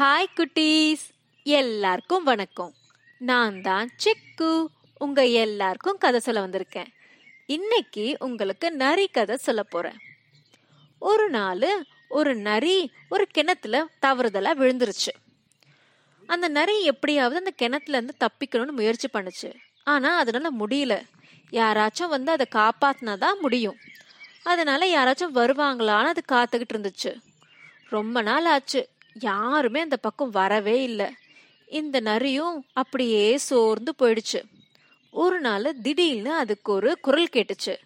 Hi குட்டீஸ். எல்லாருக்கும் வணக்கம். நான் தான் சிக்கு. உங்க எல்லாருக்கும் கதை சொல்ல வந்திருக்கேன். இன்னைக்கு உங்களுக்கு நரி கதை சொல்ல போறேன். ஒரு நாள் ஒரு நரி ஒரு கிணத்துல தவறுதலா விழுந்துருச்சு. அந்த நரி எப்படியாவது அந்த கிணத்துல இருந்து தப்பிக்கணும்னு முயற்சி பண்ணுச்சு. ஆனா அதனால முடியல. யாராச்சும் வந்து அதை காப்பாத்தினாதான் முடியும். அதனால யாராச்சும் வருவாங்களான்னு அது காத்துக்கிட்டு இருந்துச்சு. ரொம்ப நாள் ஆச்சு. யாருமே அந்த பக்கம் வரவே இல்லை. இந்த நரியும் அப்படியே சோர்ந்து போயிடுச்சு. ஒரு நாள் திடீர்னு அதுக்கு ஒரு குரல் கேட்டுச்சு.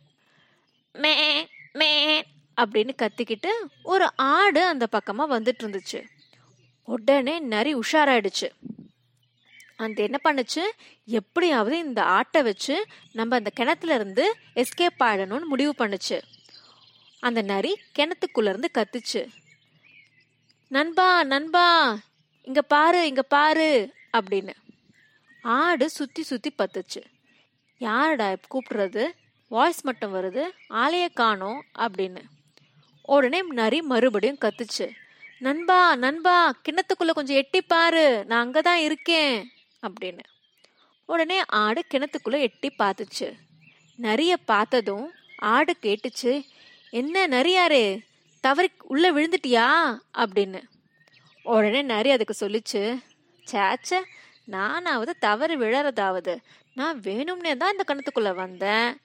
மே மே அப்படின்னு கத்திக்கிட்டு ஒரு ஆடு அந்த பக்கமா வந்துட்டு இருந்துச்சு உடனே நரி உஷாராயிடுச்சு. அந்த என்ன பண்ணுச்சு? எப்படியாவது இந்த ஆட்டை வச்சு நம்ம அந்த கிணத்துல இருந்து எஸ்கேப் ஆயிடணும்னு முடிவு பண்ணுச்சு. அந்த நரி கிணத்துக்குள்ள இருந்து கத்துச்சு. நண்பா நண்பா இங்க பாரு இங்க பாரு அப்படின்னு. ஆடு சுத்தி சுத்தி பத்துச்சு. யாரடா கூப்பிடுறது? வாய்ஸ் மட்டும் வருது. ஆளைய காணோம் அப்படின்னு. உடனே நரி மறுபடியும் கத்துச்சு. நண்பா நண்பா கிணத்துக்குள்ள கொஞ்சம் எட்டி பாரு. நான் அங்கதான் இருக்கேன் அப்படின்னு. உடனே ஆடு கிணத்துக்குள்ள எட்டி பார்த்துச்சு. நரிய பார்த்ததும் ஆடு கேட்டுச்சு என்ன நரியாரே? தவறி உள்ள விழுந்துட்டியா? அப்படின்னு. உடனே நரி அதுக்கு சொல்லிச்சு சேச்ச நானாவது தவறு விழறதாவது. நான் வேணும்னே தான் இந்த கிணத்துக்குள்ள வந்தேன்.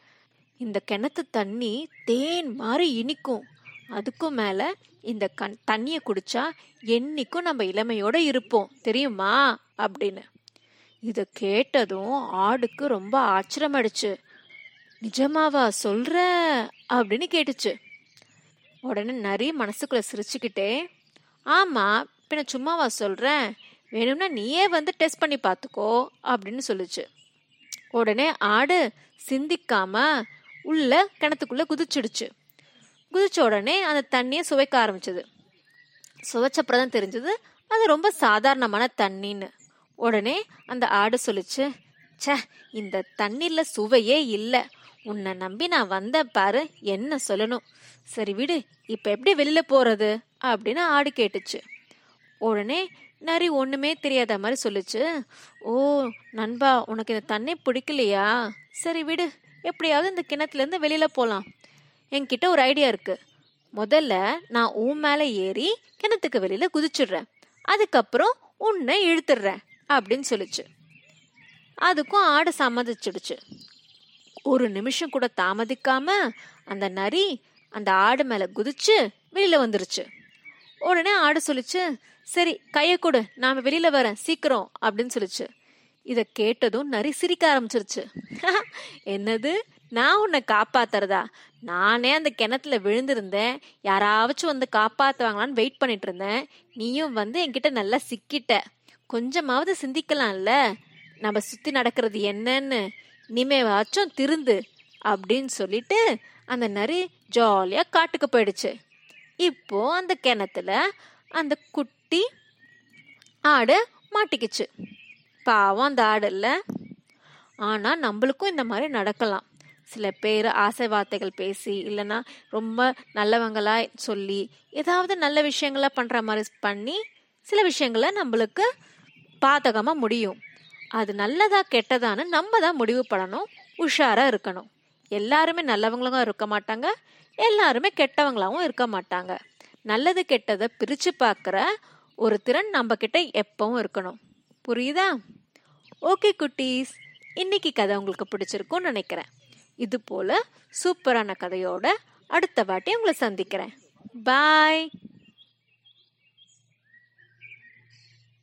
இந்த கிணத்து தண்ணி தேன் மாதிரி இனிக்கும். அதுக்கும் மேல இந்த கண் தண்ணியை குடிச்சா என்னைக்கும் நம்ம இளமையோட இருப்போம். தெரியுமா? அப்படின்னு. இத கேட்டதும் ஆடுக்கு ரொம்ப ஆச்சரியமாயிடுச்சு. நிஜமாவா சொல்ற? அப்படின்னு கேட்டுச்சு. உடனே நரி மனசுக்குள்ள சிரிச்சுக்கிட்டே ஆமா பின்ன சும்மாவா சொல்றேன்? வேணும்னா நீயே வந்து டெஸ்ட் பண்ணி பார்த்துக்கோ அப்படின்னு சொல்லுச்சு. உடனே ஆடு சிந்திக்காம உள்ள கிணத்துக்குள்ள குதிச்சிடுச்சு. குதிச்ச உடனே அந்த தண்ணியை சுவைக்க ஆரம்பிச்சது. சுவைச்சப்பறம் தான் தெரிஞ்சது அது ரொம்ப சாதாரணமான தண்ணின்னு. உடனே அந்த ஆடு சொல்லிச்சு ச்சே இந்த தண்ணியில் சுவையே இல்லை. உன்னை நம்பி நான் வந்த பாரு என்ன சொல்லணும். சரி விடு இப்ப எப்படி வெளியில போறது அப்படின்னு ஆடு கேட்டுச்சு. உடனே நரி ஒண்ணுமே தெரியாத மாதிரி சொல்லுச்சு. ஓ நண்பா உனக்கு இந்த தண்ணி பிடிக்கலையா? சரி விடு எப்படியாவது இந்த கிணத்துல இருந்து வெளியில போலாம். என்கிட்ட ஒரு ஐடியா இருக்கு. முதல்ல நான் உன் மேல ஏறி கிணத்துக்கு வெளியில குதிச்சிடுறேன். அதுக்கப்புறம் உன்னை இழுத்துடுறேன் அப்படின்னு சொல்லுச்சு. அதுக்கும் ஆடு சம்மதிச்சிடுச்சு. ஒரு நிமிஷம் கூட தாமதிக்காம அந்த நரி அந்த ஆடு மேல குதிச்சு வெளியில வந்துருச்சு. உடனே ஆடு சொல்லிச்சு சரி கைய கொடு நாம வெளியில வரேன் சீக்கிரம் அப்படின்னு சொல்லிச்சு. இத கேட்டதும் நரி சிரிக்க ஆரம்பிச்சிருச்சு. என்னது? நான் உன்னை காப்பாத்துறதா? நானே அந்த கிணத்துல விழுந்திருந்தேன். யாராவச்சும் வந்து காப்பாத்துவாங்களான்னு வெயிட் பண்ணிட்டு இருந்தேன். நீயும் வந்து என்கிட்ட நல்லா சிக்கிட்ட. கொஞ்சமாவது சிந்திக்கலாம்ல? நம்ம சுத்தி நடக்கிறது என்னன்னு? இனிமேவாச்சும் திருந்து அப்படின்னு சொல்லிட்டு அந்த நரி ஜாலியா காட்டுக்கு போயிடுச்சு. இப்போ அந்த கிணத்துல அந்த குட்டி ஆடு மாட்டிக்கிச்சு. பாவம் அந்த ஆடு இல்லை. ஆனா நம்மளுக்கும் இந்த மாதிரி நடக்கலாம். சில பேர் ஆசை வார்த்தைகள் பேசி இல்லைன்னா ரொம்ப நல்லவங்களா சொல்லி ஏதாவது நல்ல விஷயங்களா பண்ற மாதிரி பண்ணி சில விஷயங்களை நம்மளுக்கு பாதகமாக முடியும். அது நல்லதா கெட்டதான்னு நம்ம தான் முடிவு பண்ணணும். உஷாரா இருக்கணும். எல்லாருமே நல்லவங்களும் இருக்க மாட்டாங்க. எல்லாருமே கெட்டவங்களாகவும் இருக்க மாட்டாங்க. நல்லது கெட்டதை பிரித்து பார்க்குற ஒரு திறன் நம்ம கிட்ட எப்பவும் இருக்கணும். புரியுதா? ஓகே குட்டீஸ். இன்னைக்கு கதை உங்களுக்கு பிடிச்சிருக்கும்னு நினைக்கிறேன். இது போல சூப்பரான கதையோட அடுத்த வாட்டி உங்களை சந்திக்கிறேன். பாய்.